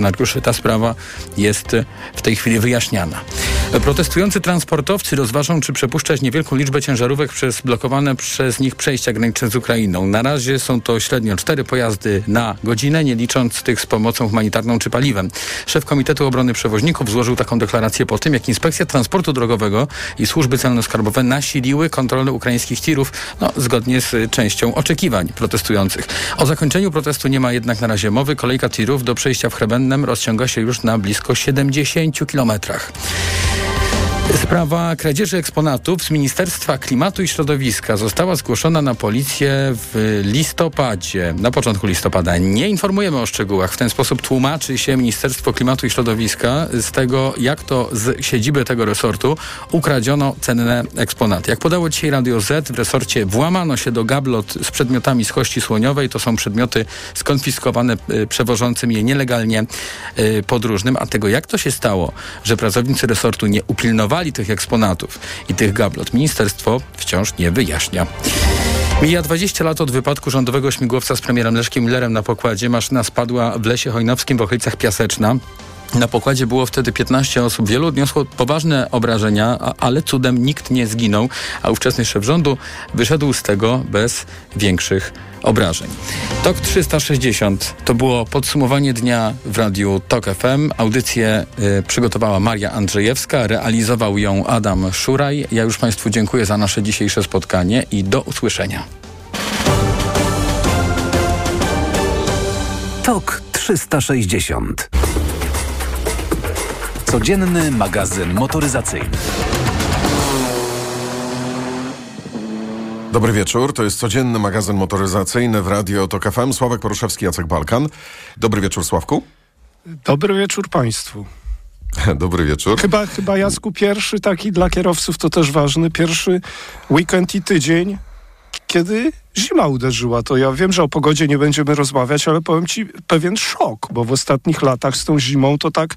funkcjonariuszy. Ta sprawa jest w tej chwili wyjaśniana. Protestujący transportowcy rozważą, czy przepuszczać niewielką liczbę ciężarówek przez blokowane przez nich przejścia graniczne z Ukrainą. Na razie są to średnio cztery pojazdy na godzinę, nie licząc tych z pomocą humanitarną czy paliwem. Szef Komitetu Obrony Przewoźników złożył taką deklarację po tym, jak Inspekcja Transportu Drogowego i służby celno-skarbowe nasiliły kontrolę ukraińskich tirów, no, zgodnie z częścią oczekiwań protestujących. O zakończeniu protestu nie ma jednak na razie mowy. Kolejka tirów do przejścia w Chrebennem rozciąga się już na blisko 70 kilometrach. Sprawa kradzieży eksponatów z Ministerstwa Klimatu i Środowiska została zgłoszona na policję w listopadzie, na początku listopada. Nie informujemy o szczegółach. W ten sposób tłumaczy się Ministerstwo Klimatu i Środowiska z tego, jak to z siedziby tego resortu ukradziono cenne eksponaty. Jak podało dzisiaj Radio Z, w resorcie włamano się do gablot z przedmiotami z kości słoniowej. To są przedmioty skonfiskowane y, przewożącym je nielegalnie y, podróżnym. A tego, jak to się stało, że pracownicy resortu nie upilnowali tych eksponatów i tych gablot ministerstwo wciąż nie wyjaśnia. Mija 20 lat od wypadku rządowego śmigłowca z premierem Leszkiem Millerem na pokładzie. Maszyna spadła w lesie hojnowskim w okolicach Piaseczna. Na pokładzie było wtedy 15 osób. Wielu odniosło poważne obrażenia, ale cudem nikt nie zginął, a ówczesny szef rządu wyszedł z tego bez większych obrażeń. TOK 360 to było podsumowanie dnia w radiu TOK FM. Audycję y, przygotowała Maria Andrzejewska, realizował ją Adam Szuraj. Ja już Państwu dziękuję za nasze dzisiejsze spotkanie i do usłyszenia. TOK 360 Codzienny magazyn motoryzacyjny. Dobry wieczór, to jest codzienny magazyn motoryzacyjny w Radio TOK FM. Sławek Poruszewski, Jacek Balkan. Dobry wieczór, Sławku. Dobry wieczór Państwu. Dobry wieczór. Chyba, chyba Jacku pierwszy taki dla kierowców to też ważny, pierwszy weekend i tydzień, kiedy zima uderzyła. To ja wiem, że o pogodzie nie będziemy rozmawiać, ale powiem Ci pewien szok, bo w ostatnich latach z tą zimą to tak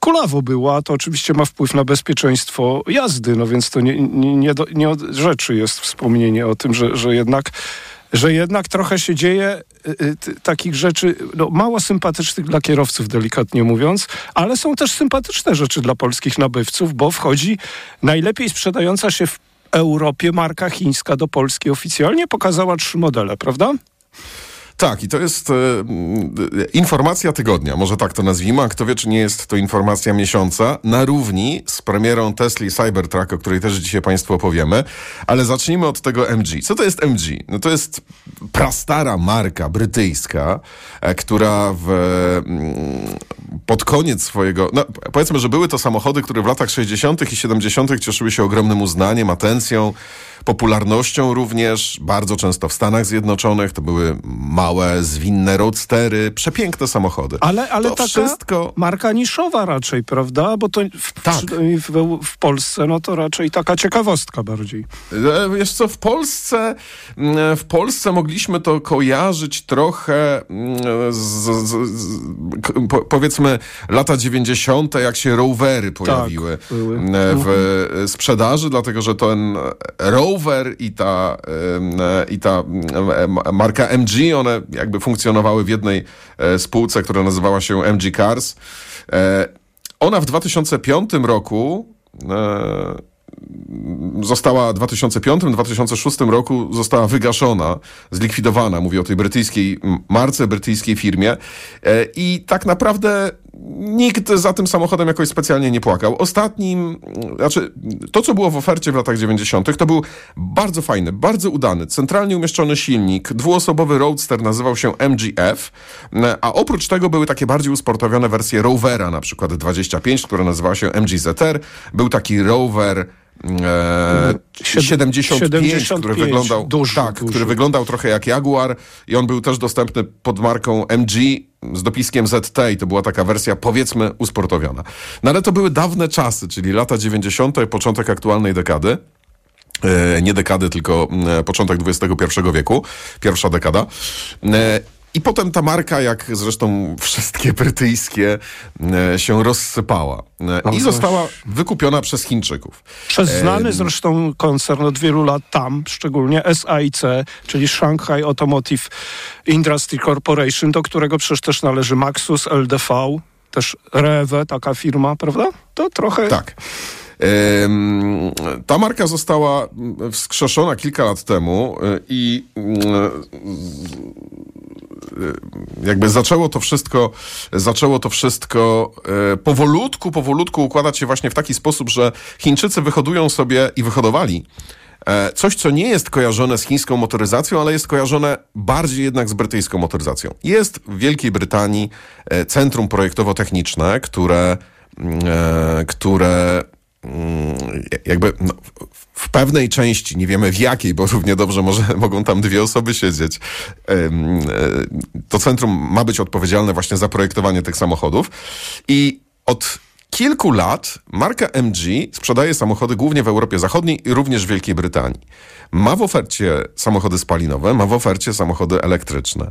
kulawo było, a to oczywiście ma wpływ na bezpieczeństwo jazdy, no więc to nie, nie, nie, do, nie od rzeczy jest wspomnienie o tym, że, że jednak że jednak trochę się dzieje y, y, takich rzeczy no, mało sympatycznych dla kierowców, delikatnie mówiąc, ale są też sympatyczne rzeczy dla polskich nabywców, bo wchodzi najlepiej sprzedająca się w Europie marka chińska do Polski oficjalnie pokazała trzy modele, prawda? Tak, i to jest e, informacja tygodnia, może tak to nazwijmy, a kto wie, czy nie jest to informacja miesiąca, na równi z premierą Tesla Cybertruck, o której też dzisiaj Państwu opowiemy, ale zacznijmy od tego MG. Co to jest MG? No to jest prastara marka brytyjska, e, która w, mm, pod koniec swojego, no powiedzmy, że były to samochody, które w latach 60. i 70. cieszyły się ogromnym uznaniem, atencją, popularnością również, bardzo często w Stanach Zjednoczonych. To były małe, zwinne roadstery, przepiękne samochody. Ale, ale to taka wszystko... marka niszowa raczej, prawda? Bo to w, tak. w, w, Polsce, no to raczej taka ciekawostka bardziej. E, wiesz co, w Polsce, mm, w Polsce mogliśmy to kojarzyć trochę mm, z, z, z po, powiedzmy lata 90., jak się rowery pojawiły tak, w mhm. sprzedaży, dlatego że ten rower Rover i ta, i ta marka MG, one jakby funkcjonowały w jednej e, spółce, która nazywała się MG Cars. E, ona w 2005 roku e, została w 2005-2006 roku została wygaszona, zlikwidowana. Mówię o tej brytyjskiej marce, brytyjskiej firmie. I tak naprawdę nikt za tym samochodem jakoś specjalnie nie płakał. Ostatnim, znaczy to, co było w ofercie w latach 90., to był bardzo fajny, bardzo udany, centralnie umieszczony silnik, dwuosobowy roadster nazywał się MGF, a oprócz tego były takie bardziej usportowione wersje Rovera, na przykład 25, która nazywała się MGZR. Był taki Rover E, 75, 75, który wyglądał duży, tak, duży. który wyglądał trochę jak Jaguar i on był też dostępny pod marką MG z dopiskiem ZT i to była taka wersja powiedzmy usportowiona. No ale to były dawne czasy, czyli lata 90. początek aktualnej dekady. E, nie dekady, tylko e, początek XXI wieku, pierwsza dekada. E, I potem ta marka, jak zresztą wszystkie brytyjskie, e, się rozsypała e, i została wykupiona przez Chińczyków. Przez znany zresztą koncern od wielu lat tam, szczególnie SAIC, czyli Shanghai Automotive Industry Corporation, do którego przecież też należy Maxus, LDV, też Rewe, taka firma, prawda? To trochę... Tak. Ta marka została wskrzeszona kilka lat temu i y, jakby zaczęło to wszystko, zaczęło to wszystko e, powolutku, powolutku układać się właśnie w taki sposób, że Chińczycy wyhodują sobie i wyhodowali e, coś, co nie jest kojarzone z chińską motoryzacją, ale jest kojarzone bardziej jednak z brytyjską motoryzacją. Jest w Wielkiej Brytanii e, centrum projektowo-techniczne, które, mm, e, które jakby no, w- pewnej części, nie wiemy w jakiej, bo równie dobrze może mogą tam dwie osoby siedzieć. e, To centrum ma być odpowiedzialne właśnie za projektowanie tych samochodów i od kilku lat marka MG sprzedaje samochody głównie w Europie Zachodniej i również w Wielkiej Brytanii. Ma w ofercie samochody spalinowe, ma w ofercie samochody elektryczne.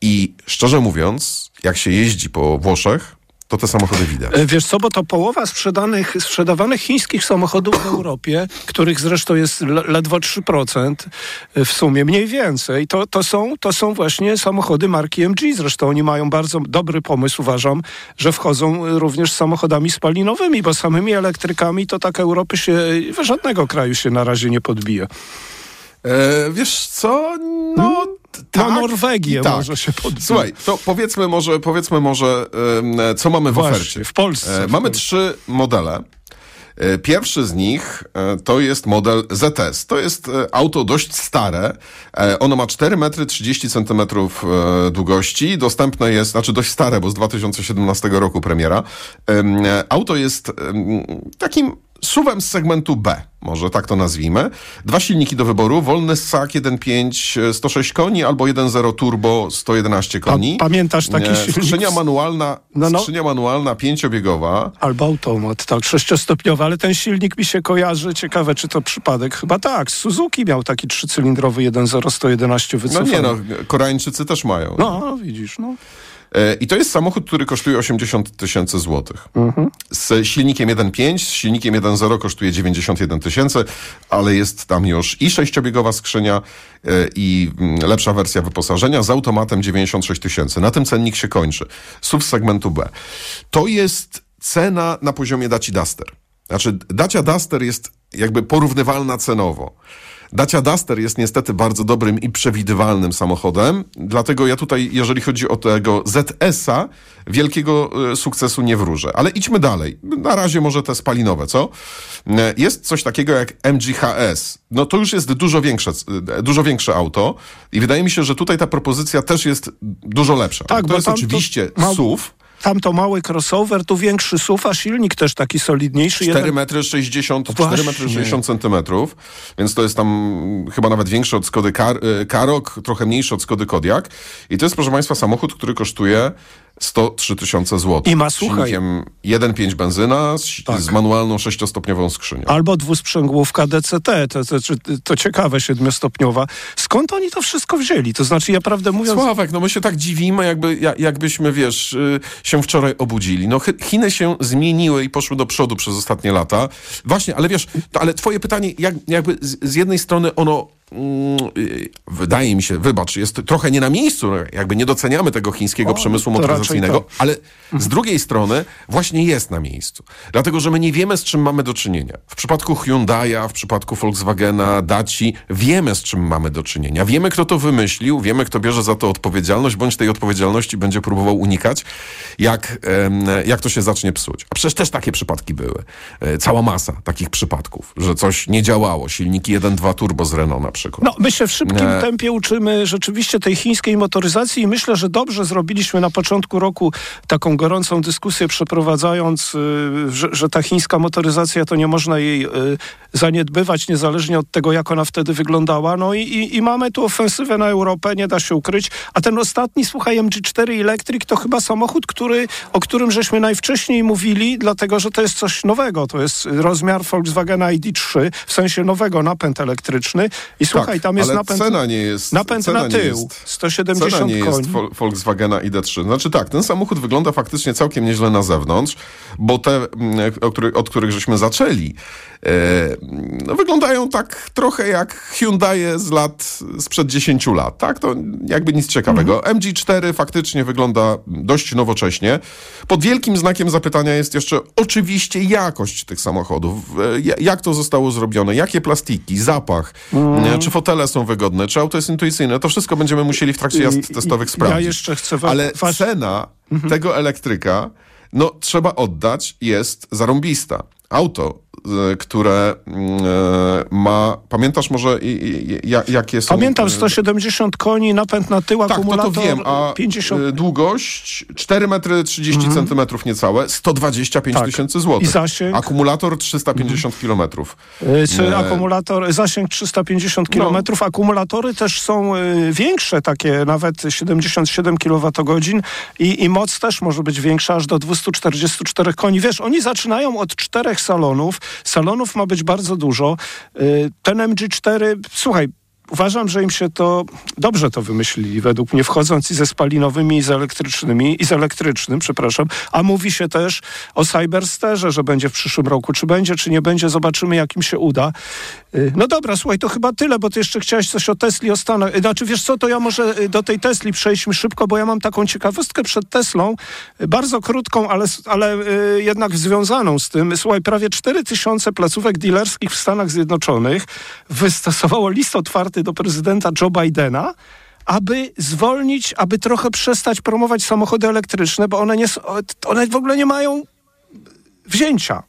I szczerze mówiąc, jak się jeździ po Włoszech, to te samochody widać. E, Wiesz co, bo to połowa sprzedanych, sprzedawanych chińskich samochodów w Europie, których zresztą jest le, ledwo 3% w sumie, mniej więcej, to, to, są, to są właśnie samochody marki MG. Zresztą oni mają bardzo dobry pomysł, uważam, że wchodzą również z samochodami spalinowymi, bo samymi elektrykami to tak Europy się, żadnego kraju się na razie nie podbije. E, wiesz co? No, t- tak. Na Norwegię tak. może się podbije. Słuchaj, to powiedzmy może, powiedzmy może co mamy w Właśnie, ofercie. w Polsce. E, mamy trzy modele. E, Pierwszy z nich e, to jest model ZS. To jest auto dość stare. Ono ma 4 metry 30 centymetrów e, długości. Dostępne jest, znaczy dość stare, bo z 2017 roku premiera. Em, Auto jest takim SUV-em z segmentu B, może tak to nazwijmy. Dwa silniki do wyboru, wolny SSAK 1.5 e, 106 koni albo 1.0 turbo 111 koni. Pa- pamiętasz taki silnik? Skrzynia manualna, No, no. skrzynia manualna pięciobiegowa. Albo automat, tak, sześciostopniowy, ale ten silnik mi się kojarzy. Ciekawe, czy to przypadek. Chyba tak. Suzuki miał taki trzycylindrowy 1.0 111 No wycofany. nie no, Koreańczycy też mają. No, widzisz, no. E, I to jest samochód, który kosztuje 80 tysięcy złotych. Z silnikiem 1.5, z silnikiem 1.0 kosztuje 91 tysięcy, ale jest tam już i sześciobiegowa skrzynia e, i mm, lepsza wersja wyposażenia z automatem 96 tysięcy. Na tym cennik się kończy. SUV segmentu B. To jest cena na poziomie Daci Duster. Znaczy, Dacia Duster jest jakby porównywalna cenowo. Dacia Duster jest niestety bardzo dobrym i przewidywalnym samochodem, dlatego ja tutaj, jeżeli chodzi o tego ZS-a, wielkiego e, sukcesu nie wróżę. Ale idźmy dalej. Na razie może te spalinowe, co? E, Jest coś takiego jak MGHS. No to już jest dużo większe, e, dużo większe auto i wydaje mi się, że tutaj ta propozycja też jest dużo lepsza. Tak, to jest to oczywiście ma- SUV, Tam to mały crossover, tu większy SUV, a silnik też taki solidniejszy. 4 jeden- metry 60, Właśnie. 4 metry 60 centymetrów, więc to jest tam chyba nawet większy od Skody Kar y, Karok, trochę mniejszy od Skody Kodiak. I to jest, proszę Państwa, samochód, który kosztuje 103 tysiące złotych. I ma, słuchaj- Silnikiem 1.5 benzyna z, Tak. z manualną sześciostopniową skrzynią. Albo dwusprzęgłówka DCT, to, to, to, ciekawe, siedmiostopniowa. Skąd oni to wszystko wzięli? To znaczy, ja prawdę mówiąc... Sławek, no my się tak dziwimy, jakby, ja- jakbyśmy, wiesz, y, się wczoraj obudzili. No Chiny się zmieniły i poszły do przodu przez ostatnie lata. Właśnie, ale wiesz, to, ale twoje pytanie, jak, jakby z, z jednej strony ono wydaje mi się, wybacz, jest trochę nie na miejscu, jakby nie doceniamy tego chińskiego O, przemysłu motoryzacyjnego, ale z drugiej strony właśnie jest na miejscu. Dlatego, że my nie wiemy, z czym mamy do czynienia. W przypadku Hyundai'a, w przypadku Volkswagena, Daci, wiemy, z czym mamy do czynienia. Wiemy, kto to wymyślił, wiemy, kto bierze za to odpowiedzialność, bądź tej odpowiedzialności będzie próbował unikać, jak, jak to się zacznie psuć. A przecież też takie przypadki były. E, Cała masa takich przypadków, że coś nie działało. Silniki 1.2 turbo z Renault na przykład. No, my się w szybkim Nie. tempie uczymy rzeczywiście tej chińskiej motoryzacji i myślę, że dobrze zrobiliśmy na początku roku taką gorącą dyskusję przeprowadzając, y, że, że ta chińska motoryzacja to nie można jej y, zaniedbywać niezależnie od tego, jak ona wtedy wyglądała. No i, i, i mamy tu ofensywę na Europę, nie da się ukryć. A ten ostatni, słuchaj, MG4 Electric to chyba samochód, który, o którym żeśmy najwcześniej mówili, dlatego że to jest coś nowego. To jest rozmiar Volkswagena ID3, w sensie nowego napęd elektryczny. I słuchaj, tak, tam jest napęd, cena nie jest... napęd cena na nie tył, jest- 170 Cena nie jest koni. Vol- Volkswagena ID3. Znaczy tak, ten samochód wygląda faktycznie całkiem nieźle na zewnątrz, bo te, mm, od których żeśmy zaczęli, no, wyglądają tak trochę jak Hyundai z lat, sprzed 10 lat, tak? To jakby nic ciekawego. Mhm. MG4 faktycznie wygląda dość nowocześnie. Pod wielkim znakiem zapytania jest jeszcze oczywiście jakość tych samochodów. E, ja- Jak to zostało zrobione? Jakie plastiki, zapach, Mhm. nie? czy fotele są wygodne, czy auto jest intuicyjne? To wszystko będziemy musieli w trakcie jazd I- testowych sprawdzić. Ja jeszcze chcę wa- Ale was- cena tego elektryka, no trzeba oddać, jest zarąbista. Auto, e, które mm, e, ma... Pamiętasz może jakie są... Pamiętam, e, 170 koni, napęd na tył, tak, no akumulator to wiem, a 50... e, długość 4 metry 30 centymetrów niecałe, 125 Tak. tysięcy złotych. I zasięg? Akumulator 350 kilometrów. Y, Czy akumulator, zasięg 350 No. km. Akumulatory też są y, większe, takie nawet 77 kWh i, i moc też może być większa, aż do 244 koni. Wiesz, oni zaczynają od czterech salonów. Salonów ma być bardzo dużo. Y, Ten MG4, słuchaj, Uważam, że im się to dobrze to wymyślili, według mnie, wchodząc i ze spalinowymi, i z elektrycznymi, i z elektrycznym, przepraszam. A mówi się też o Cybersterze, że będzie w przyszłym roku. Czy będzie, czy nie będzie, zobaczymy, jak im się uda. Y, No dobra, słuchaj, to chyba tyle, bo ty jeszcze chciałeś coś o Tesli, o Stanach. Y, Znaczy, wiesz co, to ja może y, do tej Tesli przejdźmy szybko, bo ja mam taką ciekawostkę przed Teslą, bardzo krótką, ale, ale jednak związaną z tym. Słuchaj, prawie 4 tysiące placówek dealerskich w Stanach Zjednoczonych wystosowało list otwarty do prezydenta Joe Bidena, aby zwolnić, aby trochę przestać promować samochody elektryczne, bo one, nie, one w ogóle nie mają wzięcia.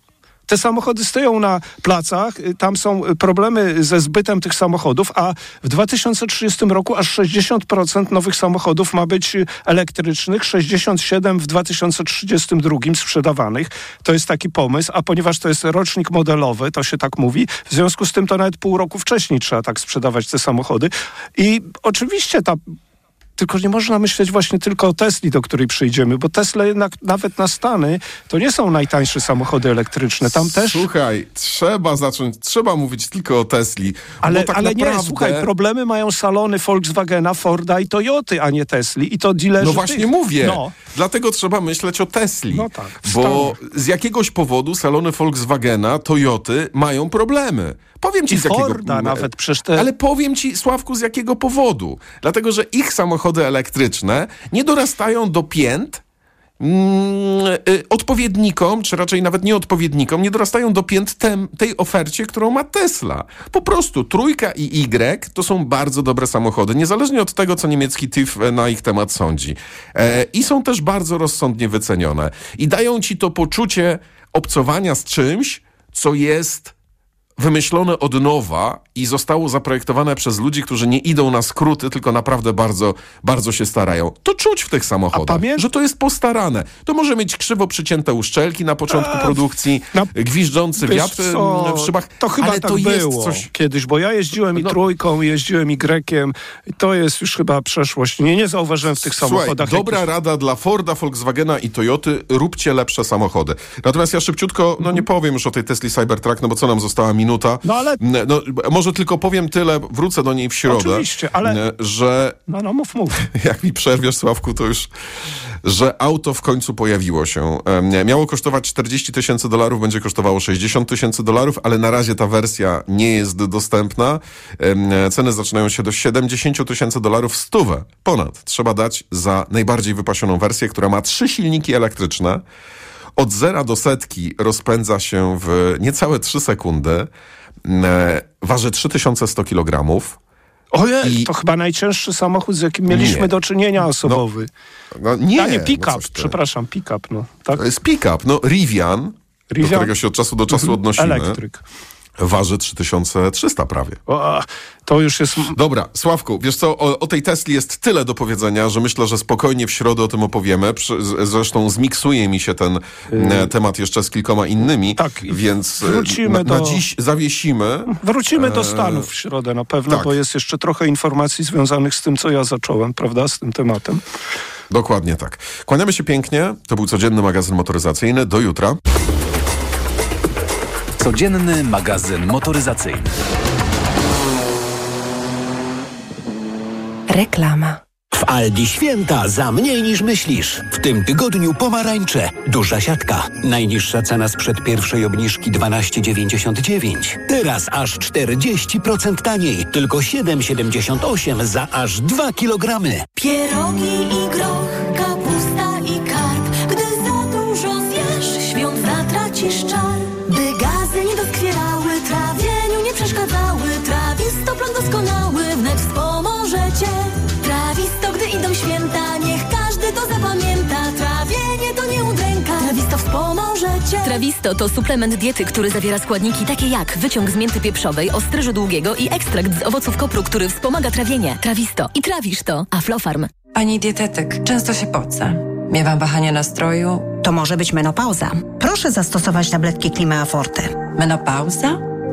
Te samochody stoją na placach, y, tam są y, problemy ze zbytem tych samochodów, a w 2030 roku aż 60% nowych samochodów ma być y, elektrycznych, 67% w 2032 sprzedawanych. To jest taki pomysł, a ponieważ to jest rocznik modelowy, to się tak mówi, w związku z tym to nawet pół roku wcześniej trzeba tak sprzedawać te samochody. I oczywiście ta tylko nie można myśleć właśnie tylko o Tesli, do której przyjdziemy, bo Tesla jednak nawet na Stany to nie są najtańsze samochody elektryczne. Tam też. Słuchaj, trzeba zacząć, trzeba mówić tylko o Tesli. Ale, tak ale naprawdę... nie, słuchaj, problemy mają salony Volkswagena, Forda i Toyoty, a nie Tesli. I to dealerzy No właśnie tych. mówię. No. Dlatego trzeba myśleć o Tesli. No tak, bo z jakiegoś powodu salony Volkswagena, Toyoty mają problemy. Powiem ci I z jakiego... Forda nawet, przecież te- Ale powiem ci, Sławku, z jakiego powodu. Dlatego, że ich samochody elektryczne nie dorastają do pięt mm, y, odpowiednikom, czy raczej nawet nie odpowiednikom, nie dorastają do pięt tem, tej ofercie, którą ma Tesla. Po prostu trójka i Y to są bardzo dobre samochody, niezależnie od tego, co niemiecki TIF na ich temat sądzi. E, I są też bardzo rozsądnie wycenione. I dają ci to poczucie obcowania z czymś, co jest wymyślone od nowa i zostało zaprojektowane przez ludzi, którzy nie idą na skróty, tylko naprawdę bardzo, bardzo się starają. To czuć w tych samochodach, że to jest postarane. To może mieć krzywo przycięte uszczelki na początku produkcji, na- gwiżdżący Wiesz wiatr co, mm, w szybach, To chyba ale tak to było jest coś... kiedyś, bo ja jeździłem i No. trójką, jeździłem i grekiem. To jest już chyba przeszłość. Nie, nie zauważyłem w tych Słuchaj, samochodach. dobra jakichś- rada dla Forda, Volkswagena i Toyoty, róbcie lepsze samochody. Natomiast ja szybciutko, no nie powiem już o tej Tesli Cybertruck, no bo co nam została minuta. No ale- No, może tylko powiem tyle, wrócę do niej w środę. Oczywiście, ale- Że No, no, mów, mów. jak mi przerwiesz, Sławku, to już, że auto w końcu pojawiło się. Miało kosztować 40 tysięcy dolarów, będzie kosztowało 60 tysięcy dolarów, ale na razie ta wersja nie jest dostępna. Ceny zaczynają się do 70 tysięcy dolarów, stówę ponad. Trzeba dać za najbardziej wypasioną wersję, która ma trzy silniki elektryczne. Od zera do setki rozpędza się w niecałe 3 sekundy. E, Waży 3100 kg. Ojej, I- to chyba najcięższy samochód, z jakim mieliśmy Nie. do czynienia osobowy. No, nie, a nie, no pick-up, ty. przepraszam, pick-up, no. Tak? To jest pick-up. No, Rivian, do Rivian- którego się od czasu do czasu odnosimy, Elektryk. Waży 3300 prawie. O, to już jest... Dobra, Sławku, wiesz co, o, o tej Tesli jest tyle do powiedzenia, że myślę, że spokojnie w środę o tym opowiemy. Zresztą zmiksuje mi się ten e, temat jeszcze z kilkoma innymi. Tak, więc e, wrócimy na, na do- dziś zawiesimy. Wrócimy do Stanów w środę na pewno, tak. bo jest jeszcze trochę informacji związanych z tym, co ja zacząłem, prawda, z tym tematem. Dokładnie tak. Kłaniamy się pięknie. To był codzienny magazyn motoryzacyjny. Do jutra. Codzienny magazyn motoryzacyjny. Reklama. W Aldi święta za mniej niż myślisz. W tym tygodniu pomarańcze. Duża siatka. Najniższa cena sprzed pierwszej obniżki 12,99. Teraz aż 40% taniej. Tylko 7,78 za aż 2 kg. Pierogi i groch, cię. Trawisto to suplement diety, który zawiera składniki takie jak wyciąg z mięty pieprzowej, ostryżu długiego i ekstrakt z owoców kopru, który wspomaga trawienie. Trawisto. I trawisz to. Aflofarm. Pani dietetyk, często się pocę. Miewam wahania nastroju. To może być menopauza. Proszę zastosować tabletki Klimea Forte. Menopauza?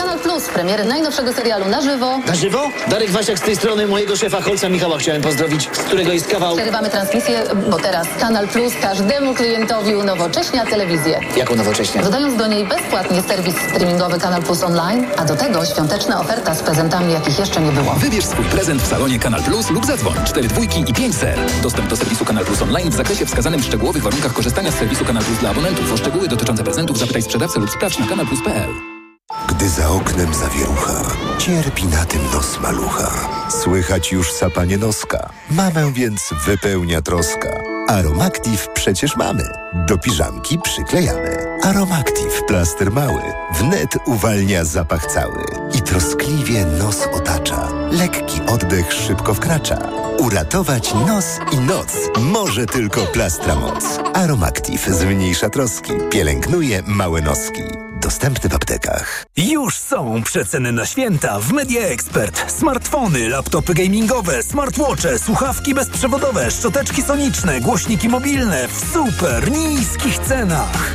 Kanal Plus premiery najnowszego serialu na żywo. Na żywo? Darek Wasiak z tej strony mojego szefa Holca Michała chciałem pozdrowić, z którego jest kawał... Przerywamy transmisję, bo teraz Kanal Plus każdemu klientowi unowocześnia telewizję. Jaką nowocześnie? Dodając do niej bezpłatnie serwis streamingowy Kanal Plus Online, a do tego świąteczna oferta z prezentami, jakich jeszcze nie było. Wybierz swój prezent w salonie Kanal Plus lub zadzwoń 4 dwójki i 5 ser. Dostęp do serwisu Kanal Plus Online w zakresie wskazanym w szczegółowych warunkach korzystania z serwisu Kanal Plus dla abonentów. O szczegóły dotyczące prezentów zapytaj sprzedawcę lub sprawdź na kanalplus.pl. Gdy za oknem zawierucha, cierpi na tym nos malucha. Słychać już sapanie noska. Mamę więc wypełnia troska. Aromactive przecież mamy. Do piżamki przyklejamy. Aromactive plaster mały. Wnet uwalnia zapach cały. I troskliwie nos otacza. Lekki oddech szybko wkracza. Uratować nos i noc może tylko plastra moc. Aromactive zmniejsza troski. Pielęgnuje małe noski. Dostępny w aptekach. Już są przeceny na święta w Media Expert. Smartfony, laptopy gamingowe, smartwatche, słuchawki bezprzewodowe, szczoteczki soniczne, głośniki mobilne w super niskich cenach.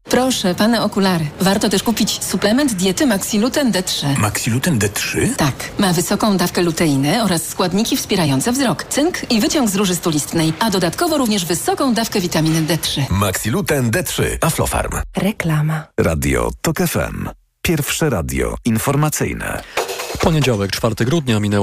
Proszę, pane okulary. Warto też kupić suplement diety Maxiluten D3. Maxiluten D3? Tak. Ma wysoką dawkę luteiny oraz składniki wspierające wzrok, cynk i wyciąg z róży stulistnej, a dodatkowo również wysoką dawkę witaminy D3. Maxiluten D3. Aflofarm. Reklama. Radio TOK FM. Pierwsze radio informacyjne. Poniedziałek, 4 grudnia minęła